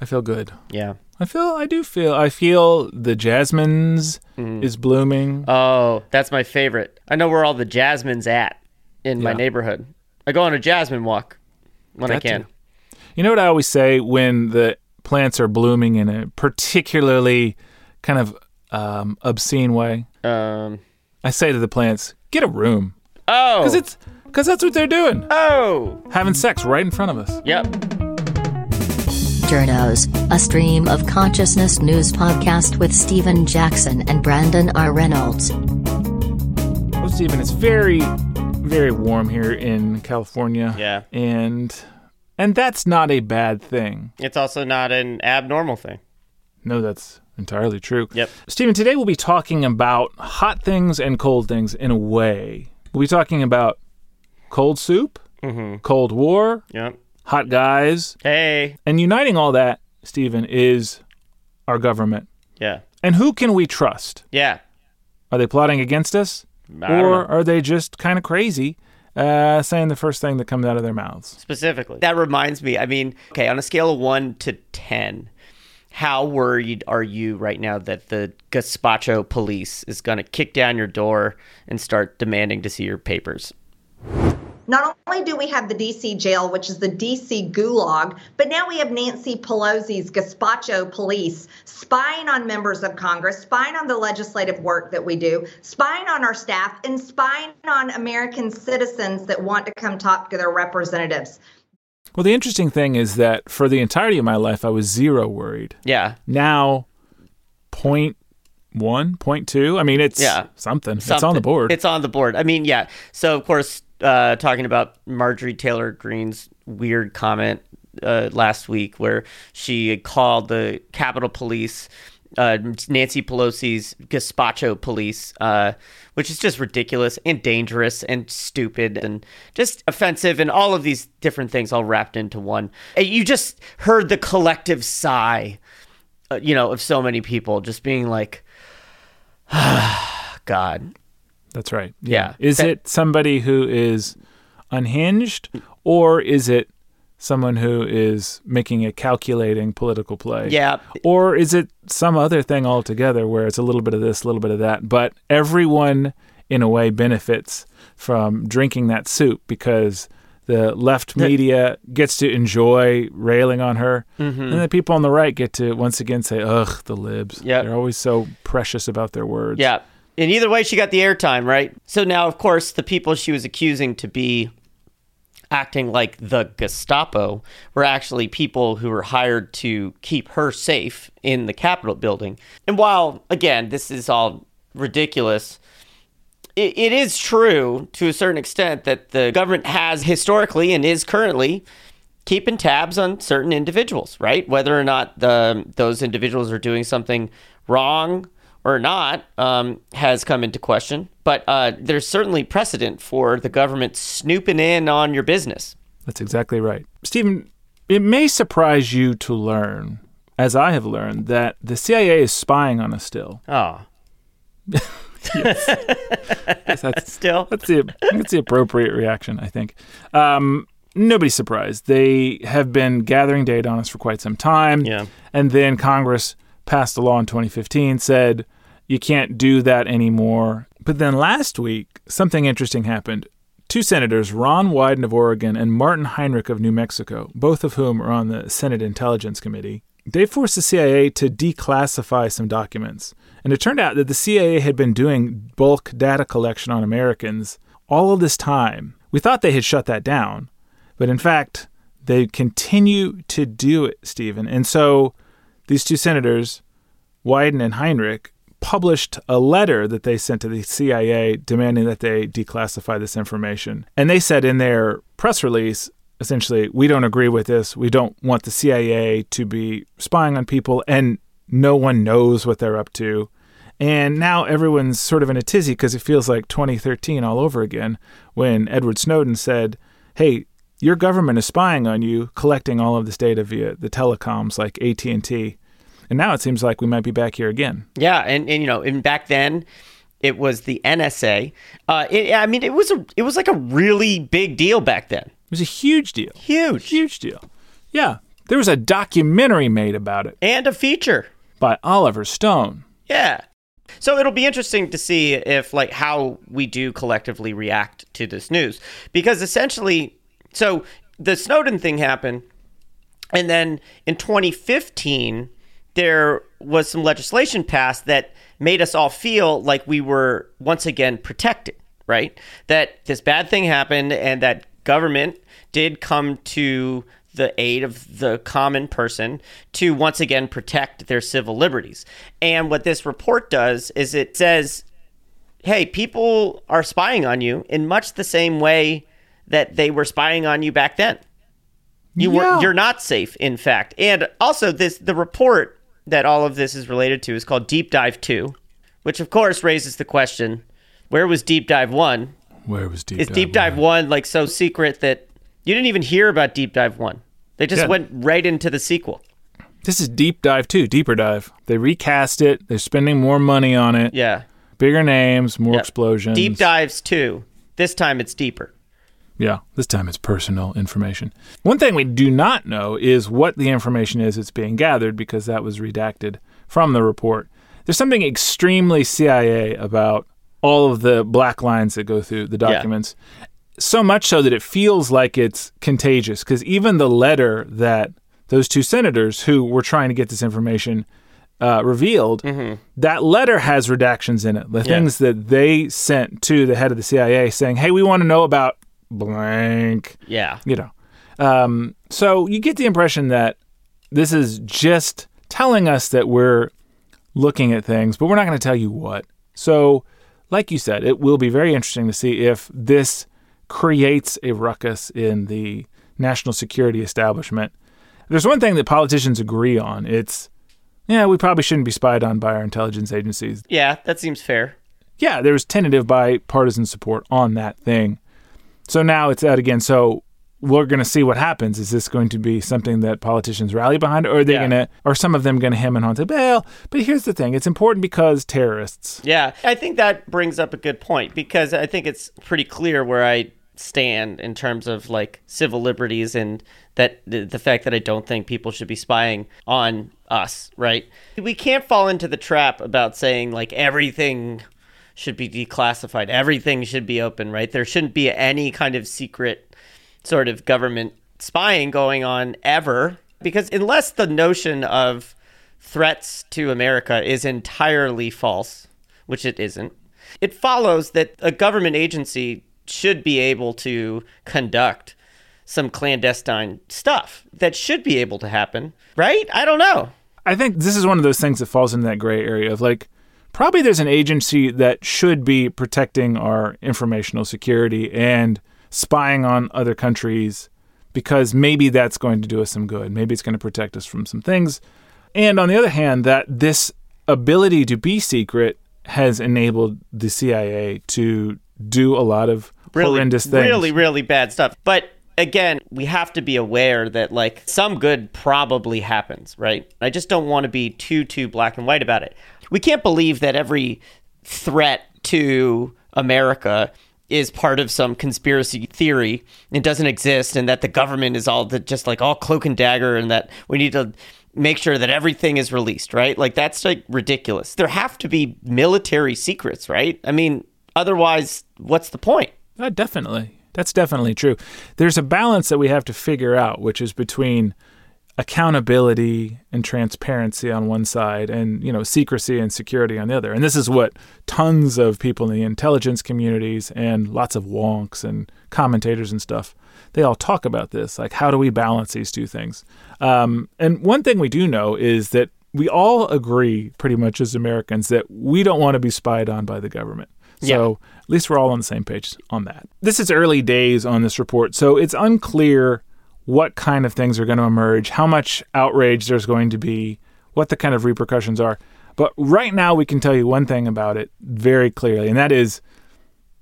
I feel good. Yeah. I feel I do feel I feel the jasmines Mm. is blooming. Oh, that's my favorite. I know where all the jasmines at in my neighborhood. I go on a jasmine walk when I Got to. can. You know what I always say when the plants are blooming in a particularly kind of um, obscene way? Um. I say to the plants, "Get a room," Oh. because it's because that's what they're doing, Oh. having sex right in front of us. Yep. Journos, a stream of consciousness news podcast with Stephen Jackson and Brandon R. Reynolds. Well, Stephen, it's very, very warm here in California. Yeah. and and that's not a bad thing. It's also not an abnormal thing. No, that's entirely true. Yep. Stephen, today we'll be talking about hot things and cold things in a way. We'll be talking about cold soup, Mm-hmm. Cold War, Yep. Hot guys, Hey. and uniting all that, Stephen, is our government. Yeah. And who can we trust? Yeah. Are they plotting against us? Or are they just kind of crazy, uh, saying the first thing that comes out of their mouths? specifically. That reminds me. I mean, okay, on a scale of one to ten, how worried are you right now that the gazpacho police is going to kick down your door and start demanding to see your papers? Not only do we have the DC jail, which is the DC gulag, but now we have Nancy Pelosi's gazpacho police spying on members of Congress, spying on the legislative work that we do, spying on our staff, and spying on American citizens that want to come talk to their representatives. Well, the interesting thing is that for the entirety of my life, I was zero worried. Yeah. Now, point one, point two. I mean, it's Yeah. something. It's on the board. It's on the board. I mean, yeah. So of course, uh, talking about Marjorie Taylor Greene's weird comment uh, last week, where she called the Capitol Police. Uh, Nancy Pelosi's gazpacho police, uh, which is just ridiculous and dangerous and stupid and just offensive and all of these different things all wrapped into one. You just heard the collective sigh, uh, you know, of so many people just being like, God, That's right. Yeah. Is That- it somebody who is unhinged, or is it someone who is making a calculating political play? Yeah. Or is it some other thing altogether where it's a little bit of this, a little bit of that, but everyone in a way benefits from drinking that soup because the left media gets to enjoy railing on her, Mm-hmm. and the people on the right get to once again say, "Ugh, the libs." Yep. they're always so precious about their words. Yeah. And either way, she got the airtime, right? So now, of course, the people she was accusing to be acting like the Gestapo were actually people who were hired to keep her safe in the Capitol building. And while, again, this is all ridiculous, it, it is true to a certain extent that the government has historically and is currently keeping tabs on certain individuals, right? Whether or not the those individuals are doing something wrong or not um, has come into question. But uh, there's certainly precedent for the government snooping in on your business. That's exactly right. Stephen, it may surprise you to learn, as I have learned, that the CIA is spying on us still. Oh, Yes, that's, still. that's, the, that's the appropriate reaction, I think. Um, nobody's surprised. They have been gathering data on us for quite some time. Yeah. And then Congress passed a law in 2015, said you can't do that anymore. But then last week, something interesting happened. Two senators, Ron Wyden of Oregon and Martin Heinrich of New Mexico, both of whom are on the Senate Intelligence Committee, they forced the CIA to declassify some documents. And it turned out that the CIA had been doing bulk data collection on Americans all of this time. We thought they had shut that down, but in fact, they continue to do it, Stephen. And so these two senators, Wyden and Heinrich, published a letter that they sent to the CIA demanding that they declassify this information. And they said in their press release, essentially, we don't agree with this. We don't want the CIA to be spying on people, and no one knows what they're up to. And now everyone's sort of in a tizzy because it feels like 2013 all over again when Edward Snowden said, hey, your government is spying on you, collecting all of this data via the telecoms like AT&T. And now it seems like we might be back here again. Yeah, and, and you know, and back then it was the NSA. Uh, it, I mean, it was a it was like a really big deal back then. It was a huge deal. Huge. Huge deal. Yeah. There was a documentary made about it And a feature. by Oliver Stone. Yeah. So it'll be interesting to see if like how we do collectively react to this news because essentially so the Snowden thing happened and then in 2015 there was some legislation passed that made us all feel like we were once again protected, right? That this bad thing happened and that government did come to the aid of the common person to once again protect their civil liberties. And what this report does is it says, hey, people are spying on you in much the same way that they were spying on you back then. You Yeah. were you're not safe, in fact. And also this the report that all of this is related to is called Deep Dive 2, which of course raises the question, where was Deep Dive 1? Where was Deep Is Dive? Deep Dive 1 like so secret that you didn't even hear about Deep Dive 1? They just Yeah. went right into the sequel. This is Deep Dive 2, Deeper Dive. They recast it. They're spending more money on it. Yeah. Bigger names, more explosions. Deep Dives 2. This time it's deeper. Yeah, this time it's personal information. One thing we do not know is what the information is that's being gathered because that was redacted from the report. There's something extremely CIA about all of the black lines that go through the documents. So much so that it feels like it's contagious because even the letter that those two senators who were trying to get this information uh, revealed, that letter has redactions in it. The things that they sent to the head of the CIA saying, hey, we want to know about blank, Yeah. you know. Um, so you get the impression that this is just telling us that we're looking at things, but we're not going to tell you what. So, like you said, it will be very interesting to see if this creates a ruckus in the national security establishment. There's one thing that politicians agree on. It's, yeah, we probably shouldn't be spied on by our intelligence agencies. Yeah, that seems fair. Yeah, there was tentative bipartisan support on that thing. So now it's out again. So we're going to see what happens. Is this going to be something that politicians rally behind, or are they Yeah. going to, or some of them going to hem and haw and say, well, but here's the thing: it's important because terrorists. Yeah, I think that brings up a good point because I think it's pretty clear where I stand in terms of like civil liberties and that the, the fact that I don't think people should be spying on us, right? We can't fall into the trap about saying like everything should be declassified, everything should be open, right? There shouldn't be any kind of secret sort of government spying going on ever because unless the notion of threats to America is entirely false, which it isn't, it follows that a government agency should be able to conduct some clandestine stuff that should be able to happen, right? I don't know. I think this is one of those things that falls into that gray area of like, probably there's an agency that should be protecting our informational security and spying on other countries because maybe that's going to do us some good. Maybe it's going to protect us from some things. And on the other hand, that this ability to be secret has enabled the CIA to do a lot of really, horrendous things. Really, really bad stuff. But again, we have to be aware that like some good probably happens, right? I just don't want to be too too black and white about it. We can't believe that every threat to America is part of some conspiracy theory and doesn't exist and that the government is all the just like all cloak and dagger and that we need to make sure that everything is released, right? Like that's like ridiculous. There have to be military secrets, right? I mean, otherwise what's the point? Uh, definitely. That's definitely true. There's a balance that we have to figure out, which is between accountability and transparency on one side and, you know, secrecy and security on the other. And this is what tons of people in the intelligence communities and lots of wonks and commentators and stuff, they all talk about this. Like, how do we balance these two things? Um, and one thing we do know is that we all agree pretty much as Americans that we don't want to be spied on by the government. So at least we're all on the same page on that. This is early days on this report, so it's unclear what kind of things are going to emerge, how much outrage there's going to be, what the kind of repercussions are. But right now, we can tell you one thing about it very clearly, and that is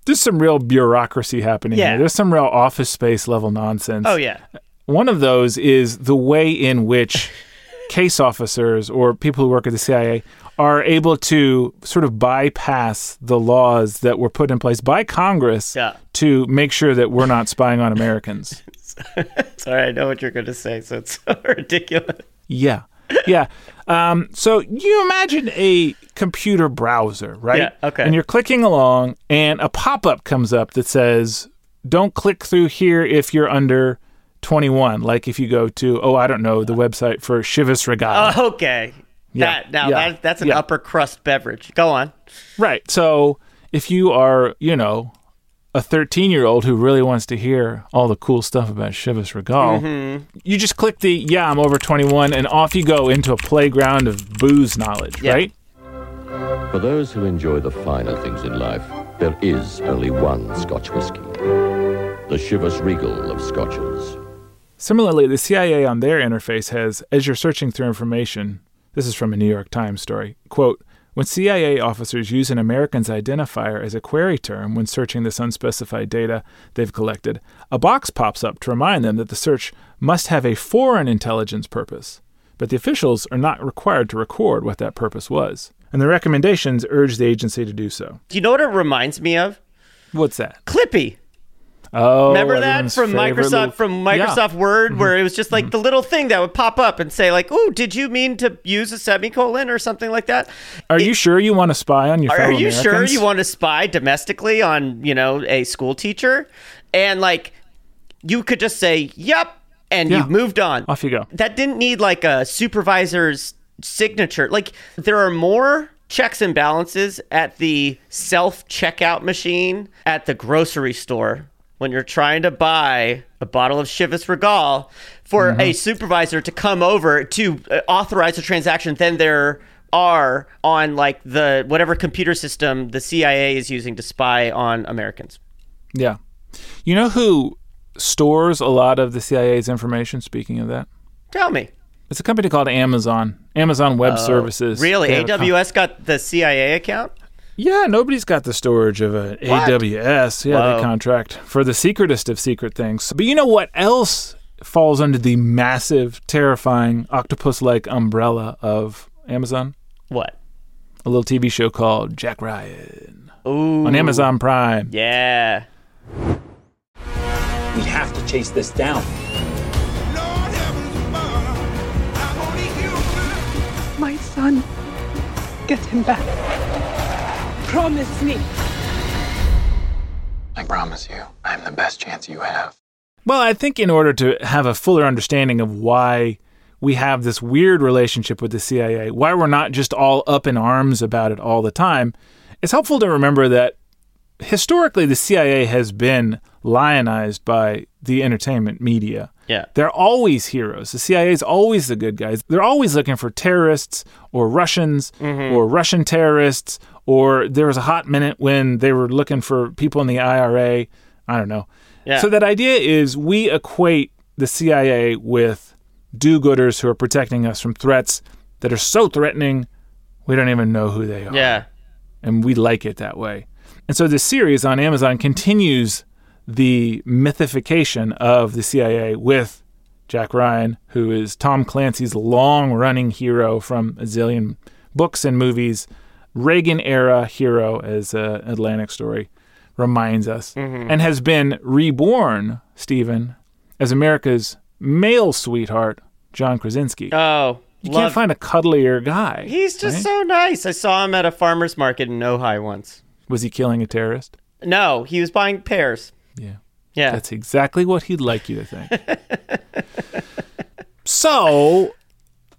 there's some real bureaucracy happening Yeah. here. There's some real office space level nonsense. Oh yeah. One of those is the way in which case officers or people who work at the CIA are able to sort of bypass the laws that were put in place by Congress Yeah. to make sure that we're not spying on Americans. Sorry, I know what you're going to say, so it's so ridiculous. Yeah. Yeah. Um, so you imagine a computer browser, right? Yeah, okay. And you're clicking along, and a pop up comes up that says, don't click through here if you're under 21. Like if you go to, oh, I don't know, the website for Chivas Regal. Oh, okay. Yeah, That now yeah, that that's an yeah. upper crust beverage. Go on. Right. So if you are, you know, a 13 year old who really wants to hear all the cool stuff about Chivas Regal, Mm-hmm. you just click the, yeah, I'm over 21, and off you go into a playground of booze knowledge, Yeah. right? For those who enjoy the finer things in life, there is only one Scotch whisky. The Chivas Regal of Scotches. Similarly, the CIA on their interface has, as you're searching through information, this is from a New York Times story, quote, when CIA officers use an American's identifier as a query term when searching this unspecified data they've collected, a box pops up to remind them that the search must have a foreign intelligence purpose. But the officials are not required to record what that purpose was. And the recommendations urge the agency to do so. Do you know what it reminds me of? What's that? Clippy. Oh, Remember that from Microsoft little- from Yeah. Mm-hmm. Microsoft Word, where it was just like the little thing that would pop up and say like, "Oh, did you mean to use a semicolon or something like that?" Are you sure you want to spy on your Are you sure you want to spy domestically on you know a school teacher? And like, you could just say, "Yep," and Yeah. you've moved on. Off you go. That didn't need like a supervisor's signature. Like there are more checks and balances at the self checkout machine at the grocery store when you're trying to buy a bottle of Chivas Regal for Mm-hmm. a supervisor to come over to uh, authorize a transaction than there are on like the whatever computer system the CIA is using to spy on Americans. Yeah. You know who stores a lot of the CIA's information, speaking of that? Tell me. It's a company called Amazon. Amazon Web Services. Oh, Really? They have a com- AWS got the CIA account? Yeah, nobody's got the storage of a AWS. Yeah, Whoa. they contract for the secretest of secret things. But you know what else falls under the massive, terrifying octopus-like umbrella of Amazon? What? A little TV show called Jack Ryan Ooh. on Amazon Prime. Yeah. We have to chase this down. My son. Get him back. Promise me. I promise you, I'm the best chance you have. Well, I think in order to have a fuller understanding of why we have this weird relationship with the CIA, why we're not just all up in arms about it all the time, it's helpful to remember that historically the CIA has been lionized by the entertainment media. Yeah. They're always heroes. The CIA is always the good guys. They're always looking for terrorists or Russians mm-hmm. or Russian terrorists. Or there was a hot minute when they were looking for people in the IRA. I don't know. Yeah. So that idea is we equate the CIA with do-gooders who are protecting us from threats that are so threatening we don't even know who they are Yeah. and we like it that way. And so this series on Amazon continues the mythification of the CIA with Jack Ryan, who is Tom Clancy's long running hero from a zillion books and movies, Reagan era hero, as uh, Atlantic Story reminds us, and has been reborn, Stephen, as America's male sweetheart, John Krasinski. Oh. you love- can't find a cuddlier guy. He's just right? so nice. I saw him at a farmer's market in Ojai once. Was he killing a terrorist? No, he was buying pears. Yeah. Yeah. That's exactly what he'd like you to think. so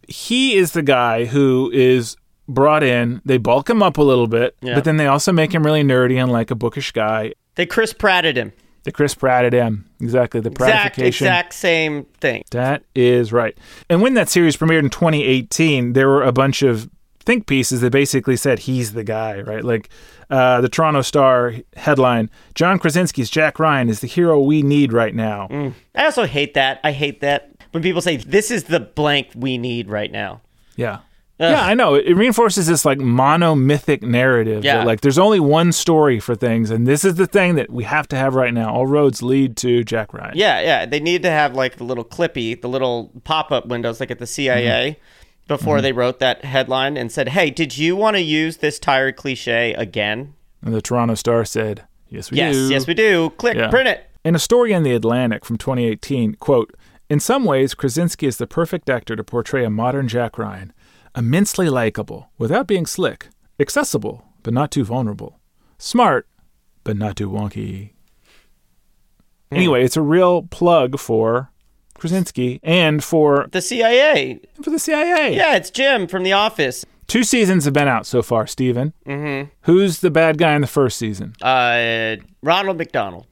he is the guy who is brought in. They bulk him up a little bit, Yeah. but then they also make him really nerdy and like a bookish guy. they Chris Pratted him. The Chris Pratt at him. Exactly. The Exact, pratification. exact same thing. That is right. And when that series premiered in 2018, there were a bunch of think pieces that basically said he's the guy, right? Like uh, the Toronto Star headline John Krasinski's Jack Ryan is the hero we need right now. I also hate that. I hate that when people say this is the blank we need right now. Yeah. Yeah, I know. It reinforces this like monomythic narrative. Yeah. That, like there's only one story for things, and this is the thing that we have to have right now. All roads lead to Jack Ryan. Yeah, yeah. They need to have like the little clippy, the little pop up windows like at the CIA. Mm-hmm. before mm-hmm. they wrote that headline and said, "Hey, did you want to use this tired cliche again?" And the Toronto Star said, Yes, we yes, do. yes, yes we do. Click, Yeah. print it. In a story in The Atlantic from 2018, quote, In some ways, Krasinski is the perfect actor to portray a modern Jack Ryan. Immensely likable, without being slick. Accessible, but not too vulnerable. Smart, but not too wonky. Anyway, it's a real plug for Krasinski and for, The CIA. for the CIA. Yeah, it's Jim from The Office. Two seasons have been out so far, Stephen. Mm-hmm. Who's the bad guy in the first season? Uh, Ronald McDonald.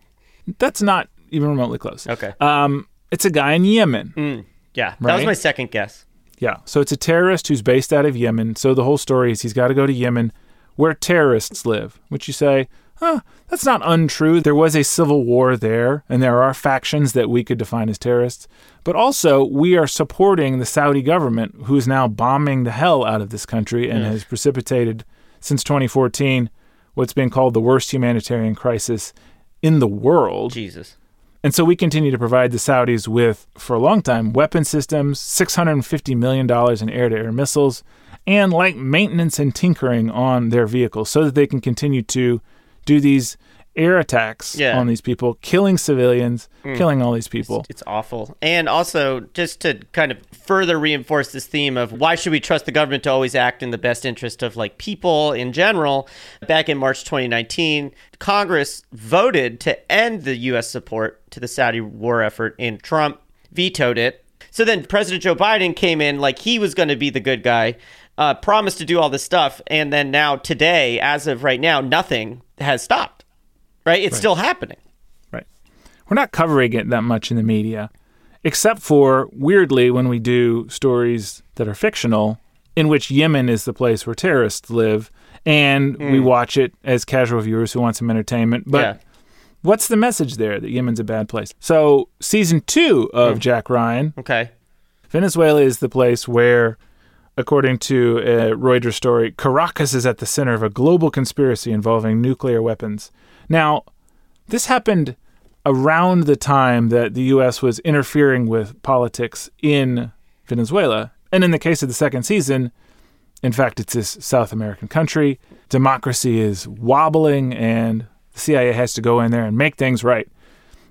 That's not even remotely close. Okay. Um, it's a guy in Yemen. Yeah, that was my second guess. Yeah. So it's a terrorist who's based out of Yemen. So the whole story is he's got to go to Yemen where terrorists live, which you say, huh, that's not untrue. There was a civil war there, and there are factions that we could define as terrorists. But also, we are supporting the Saudi government, who is now bombing the hell out of this country and has precipitated, since 2014, what's been called the worst humanitarian crisis in the world. Jesus. And so we continue to provide the Saudis with, for a long time, weapon systems, $650 million in air to air missiles, and light maintenance and tinkering on their vehicles so that they can continue to do these air attacks Yeah. on these people, killing civilians, killing all these people. It's awful. And also, just to kind of further reinforce this theme of why should we trust the government to always act in the best interest of like people in general, back in March 2019, Congress voted to end the U.S. support to the Saudi war effort, and Trump vetoed it. So then President Joe Biden came in like he was going to be the good guy, uh, promised to do all this stuff, and then now today, as of right now, nothing has stopped. Right? It's still happening. Right. We're not covering it that much in the media, except for weirdly when we do stories that are fictional, in which Yemen is the place where terrorists live, and we hmm. watch it as casual viewers who want some entertainment. But yeah. what's the message there that Yemen's a bad place? So, season two of hmm. Jack Ryan, Okay. Venezuela is the place where, according to a Reuters story, Caracas is at the center of a global conspiracy involving nuclear weapons. Now, this happened around the time that the U.S. was interfering with politics in Venezuela. And in the case of the second season, in fact, it's this South American country. Democracy is wobbling, and the CIA has to go in there and make things right.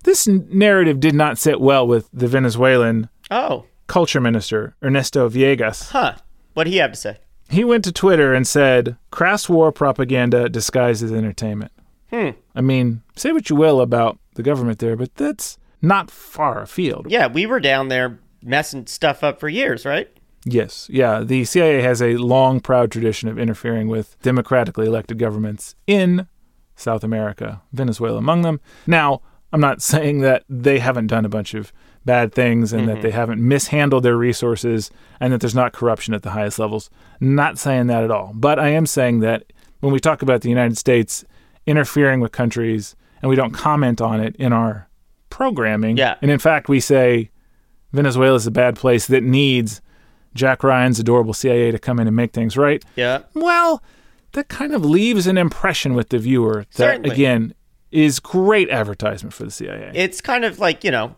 This narrative did not sit well with the Venezuelan Oh. culture minister, Ernesto Villegas. Huh. What did he have to say? He went to Twitter and said, crass war propaganda disguised as entertainment. Hmm. I mean, say what you will about the government there, but that's not far afield. Yeah, we were down there messing stuff up for years, right? Yes, yeah. The CIA has a long, proud tradition of interfering with democratically elected governments in South America, Venezuela among them. Now, I'm not saying that they haven't done a bunch of bad things and that they haven't mishandled their resources and that there's not corruption at the highest levels. Not saying that at all. But I am saying that when we talk about the United States interfering with countries and we don't comment on it in our programming, Yeah. and in fact, we say Venezuela is a bad place that needs Jack Ryan's adorable CIA to come in and make things right. Yeah. Well, that kind of leaves an impression with the viewer that, Certainly. again, is great advertisement for the CIA. It's kind of like, you know,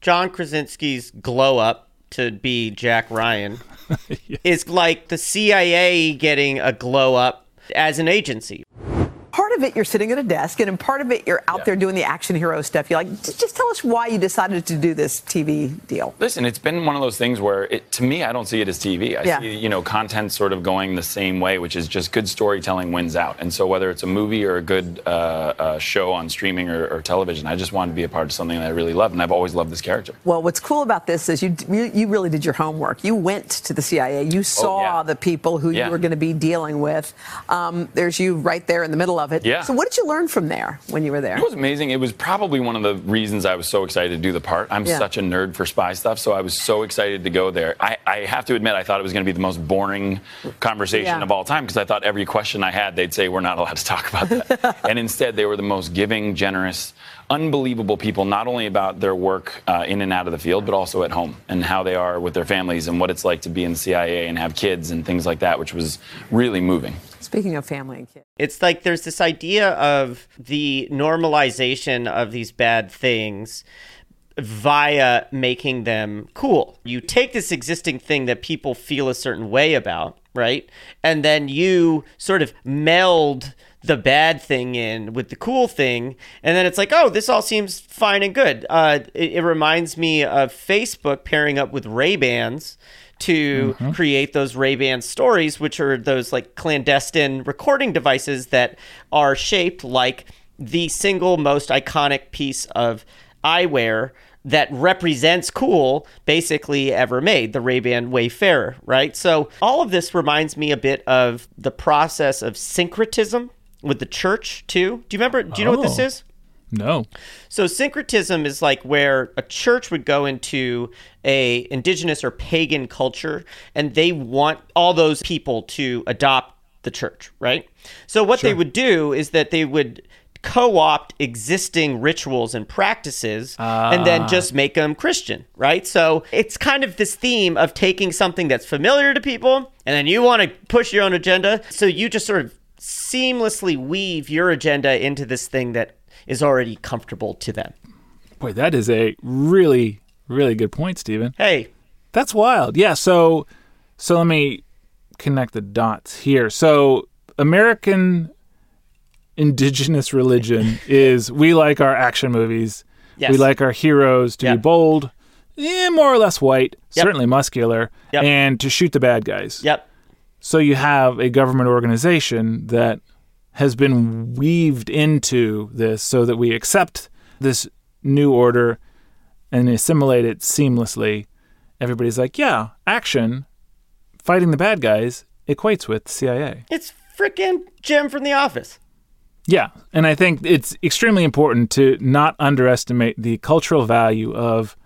John Krasinski's glow up to be Jack Ryan is like the CIA getting a glow up as an agency. Part of it you're sitting at a desk, and in part of it you're out there doing the action hero stuff. You're like, just, tell us why you decided to do this TV deal. Listen, it's been one of those things where, it, to me, I don't see it as TV. I Yeah. see, you know, content sort of going the same way, which is just good storytelling wins out. And so, whether it's a movie or a good uh, uh, show on streaming or, or television, I just wanted to be a part of something that I really love, and I've always loved this character. Well, what's cool about this is you you, you really did your homework. You went to the CIA. You saw Oh, yeah. the people who Yeah. you were going to be dealing with. Um, there's you right there in the middle of it. Yeah. So what did you learn from there when you were there? It was amazing. It was probably one of the reasons I was so excited to do the part. I'm Yeah. such a nerd for spy stuff, so I was so excited to go there. I, I have to admit, I thought it was going to be the most boring conversation Yeah. of all time because I thought every question I had, they'd say, We're not allowed to talk about that. and instead, they were the most giving, generous, unbelievable people, not only about their work uh, in and out of the field, but also at home and how they are with their families and what it's like to be in the CIA and have kids and things like that, which was really moving. Speaking of family and kids. It's like there's this idea of the normalization of these bad things via making them cool. You take this existing thing that people feel a certain way about, right? And then you sort of meld the bad thing in with the cool thing. And then it's like, oh, this all seems fine and good. Uh, it, it reminds me of Facebook pairing up with Ray-Bans to mm-hmm. create those Ray-Ban stories, which are those like clandestine recording devices that are shaped like the single most iconic piece of eyewear that represents cool basically ever made the ray-ban wayfarer right? So all of this reminds me a bit of the process of syncretism with the church too. Do you remember do you know what this Oh. is No. so syncretism is like where a church would go into a indigenous or pagan culture and they want all those people to adopt the church, right? So what they would do is that they would co-opt existing rituals and practices and then ah. just make them Christian, right? So it's kind of this theme of taking something that's familiar to people and then you want to push your own agenda, so you just sort of seamlessly weave your agenda into this thing that is already comfortable to them. Boy, that is a really, really good point, Stephen. Hey, That's wild. Yeah. So, so let me connect the dots here. So, American indigenous religion is we like our action movies. Yes. We like our heroes to Yep. be bold, eh, more or less white, Yep. certainly muscular, Yep. and to shoot the bad guys. yep, So you have a government organization that has been weaved into this so that we accept this new order and assimilate it seamlessly. Everybody's like, yeah, action, fighting the bad guys equates with CIA. it's freaking Jim from The Office. Yeah. And I think it's extremely important to not underestimate the cultural value of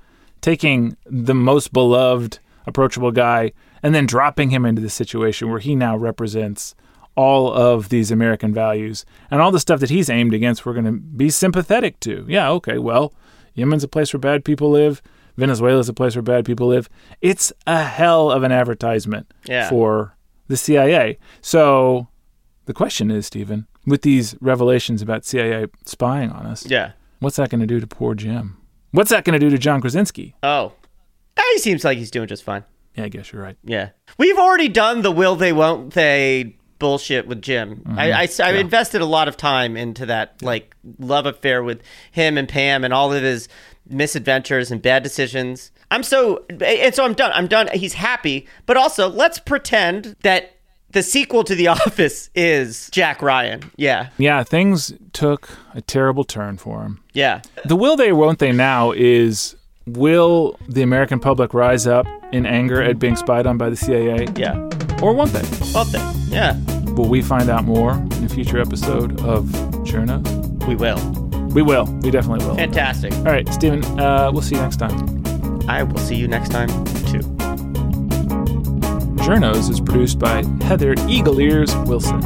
taking the most beloved, approachable guy and then dropping him into the situation where he now represents all of these American values and all the stuff that he's aimed against, we're going to be sympathetic to. Yeah, okay, well, Yemen's a place where bad people live. Venezuela's a place where bad people live. It's a hell of an advertisement Yeah. for the CIA. So the question is, Stephen, with these revelations about CIA spying on us, Yeah. what's that going to do to poor Jim? What's that going to do to John Krasinski? Oh, he seems like he's doing just fine. Yeah, I guess you're right. Yeah, we've already done the will they won't they bullshit with Jim. I, mm-hmm. I, I invested a lot of time into that like love affair with him and Pam and all of his misadventures and bad decisions. I'm so and so I'm done. I'm done. He's happy, but also let's pretend that the sequel to The Office is Jack Ryan. Yeah, Yeah, things took a terrible turn for him. yeah, The will they, won't they now is will the American public rise up in anger at being spied on by the CIA? yeah. Or won't they? Both thing. Yeah, Will we find out more in a future episode of Journos? we will. We will. We definitely will. Fantastic. All right, Stephen, uh, we'll see you next time. I will see you next time too. Journos is produced by Heather Eagle Ears Wilson.